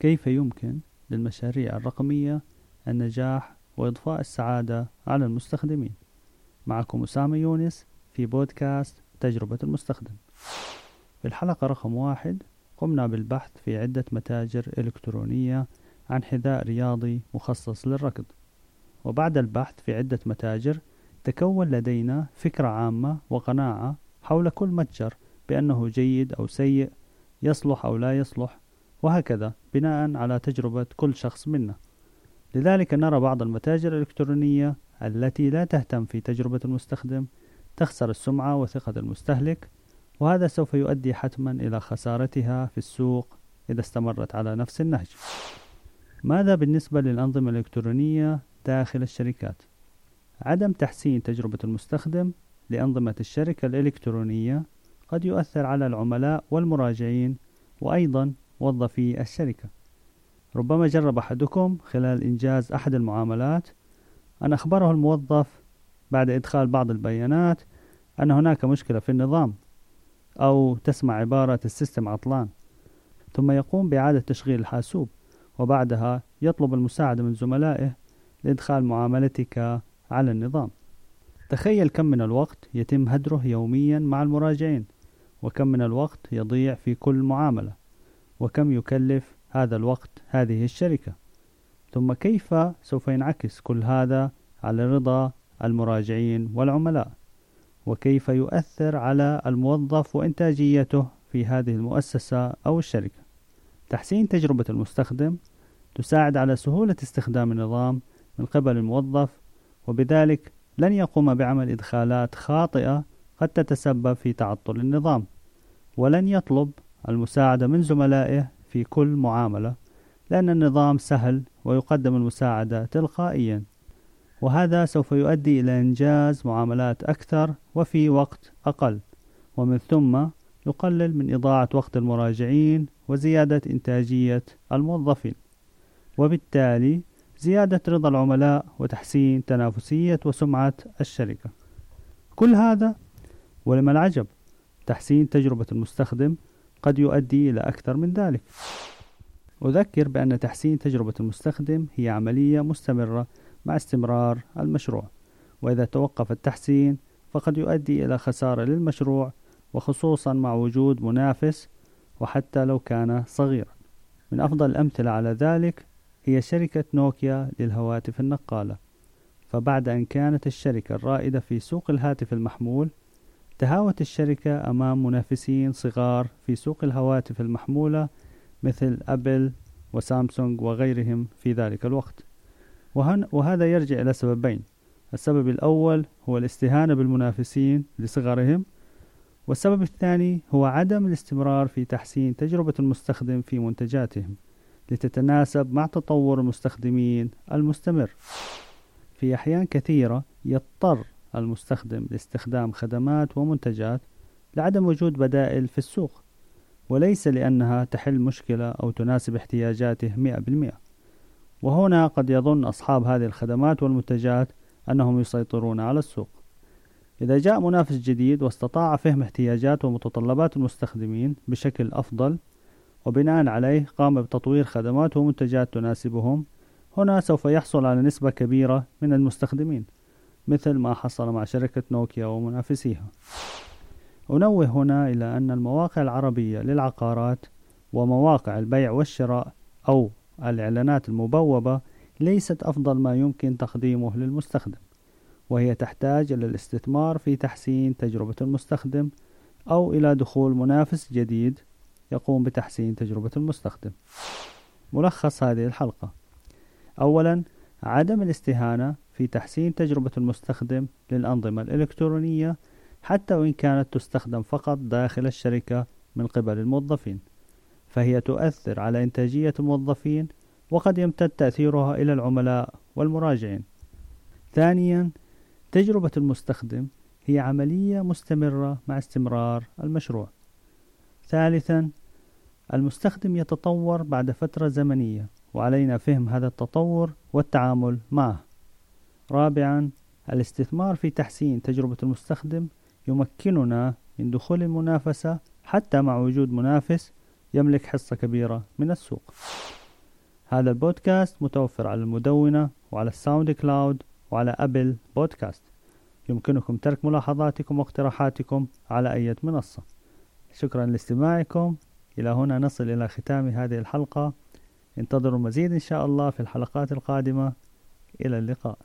كيف يمكن للمشاريع الرقمية النجاح وإضفاء السعادة على المستخدمين؟ معكم أسامة يونس في بودكاست تجربة المستخدم. في الحلقة رقم واحد قمنا بالبحث في عدة متاجر إلكترونية عن حذاء رياضي مخصص للركض. وبعد البحث في عدة متاجر تكون لدينا فكرة عامة وقناعة حول كل متجر بأنه جيد أو سيء يصلح أو لا يصلح وهكذا بناء على تجربة كل شخص منا لذلك نرى بعض المتاجر الإلكترونية التي لا تهتم في تجربة المستخدم تخسر السمعة وثقة المستهلك وهذا سوف يؤدي حتما إلى خسارتها في السوق إذا استمرت على نفس النهج ماذا بالنسبة للأنظمة الإلكترونية داخل الشركات؟ عدم تحسين تجربة المستخدم لأنظمة الشركة الإلكترونية قد يؤثر على العملاء والمراجعين وأيضا موظفي الشركة. ربما جرب أحدكم خلال إنجاز أحد المعاملات. أن أخبره الموظف بعد إدخال بعض البيانات أن هناك مشكلة في النظام أو تسمع عبارة السيستم عطلان. ثم يقوم بإعادة تشغيل الحاسوب وبعدها يطلب المساعدة من زملائه لإدخال معاملتك على النظام. تخيل كم من الوقت يتم هدره يوميا مع المراجعين وكم من الوقت يضيع في كل معاملة. وكم يكلف هذا الوقت هذه الشركة. ثم كيف سوف ينعكس كل هذا على رضا المراجعين والعملاء؟ وكيف يؤثر على الموظف وإنتاجيته في هذه المؤسسة أو الشركة؟ تحسين تجربة المستخدم تساعد على سهولة استخدام النظام من قبل الموظف وبذلك لن يقوم بعمل إدخالات خاطئة قد تتسبب في تعطل النظام ولن يطلب المساعدة من زملائه في كل معاملة لأن النظام سهل ويقدم المساعدة تلقائيا. وهذا سوف يؤدي إلى إنجاز معاملات أكثر وفي وقت أقل. ومن ثم يقلل من إضاعة وقت المراجعين وزيادة إنتاجية الموظفين. وبالتالي زيادة رضا العملاء وتحسين تنافسية وسمعة الشركة. كل هذا ولما العجب تحسين تجربة المستخدم قد يؤدي إلى أكثر من ذلك. أذكر بأن تحسين تجربة المستخدم هي عملية مستمرة مع استمرار المشروع وإذا توقف التحسين فقد يؤدي إلى خسارة للمشروع وخصوصا مع وجود منافس وحتى لو كان صغيرا. من أفضل الأمثلة على ذلك هي شركة نوكيا للهواتف النقالة فبعد أن كانت الشركة الرائدة في سوق الهاتف المحمول تهاوت الشركة أمام منافسين صغار في سوق الهواتف المحمولة مثل أبل وسامسونج وغيرهم في ذلك الوقت. وهذا يرجع إلى سببين. السبب الأول هو الاستهانة بالمنافسين لصغرهم والسبب الثاني هو عدم الاستمرار في تحسين تجربة المستخدم في منتجاتهم لتتناسب مع تطور المستخدمين المستمر. في أحيان كثيرة يضطر المستخدم لاستخدام خدمات ومنتجات لعدم وجود بدائل في السوق وليس لأنها تحل مشكلة أو تناسب احتياجاته مئة بالمئة. وهنا قد يظن أصحاب هذه الخدمات والمنتجات أنهم يسيطرون على السوق. إذا جاء منافس جديد واستطاع فهم احتياجات ومتطلبات المستخدمين بشكل أفضل وبناء عليه قام بتطوير خدمات ومنتجات تناسبهم هنا سوف يحصل على نسبة كبيرة من المستخدمين. مثل ما حصل مع شركة نوكيا ومنافسيها. أنوه هنا إلى أن المواقع العربية للعقارات ومواقع البيع والشراء أو الإعلانات المبوبة ليست أفضل ما يمكن تقديمه للمستخدم وهي تحتاج إلى الاستثمار في تحسين تجربة المستخدم أو إلى دخول منافس جديد يقوم بتحسين تجربة المستخدم. ملخص هذه الحلقة. أولا عدم الاستهانة في تحسين تجربة المستخدم للأنظمة الإلكترونية حتى وإن كانت تستخدم فقط داخل الشركة من قبل الموظفين. فهي تؤثر على إنتاجية الموظفين وقد يمتد تأثيرها إلى العملاء والمراجعين. ثانيا تجربة المستخدم هي عملية مستمرة مع استمرار المشروع. ثالثا المستخدم يتطور بعد فترة زمنية وعلينا فهم هذا التطور والتعامل معه. رابعا الاستثمار في تحسين تجربة المستخدم يمكننا من دخول المنافسة حتى مع وجود منافس يملك حصة كبيرة من السوق. هذا البودكاست متوفر على المدونة وعلى الساوند كلاود وعلى أبل بودكاست. يمكنكم ترك ملاحظاتكم واقتراحاتكم على أي منصة. شكرا لاستماعكم. إلى هنا نصل إلى ختام هذه الحلقة. انتظروا المزيد إن شاء الله في الحلقات القادمة. إلى اللقاء.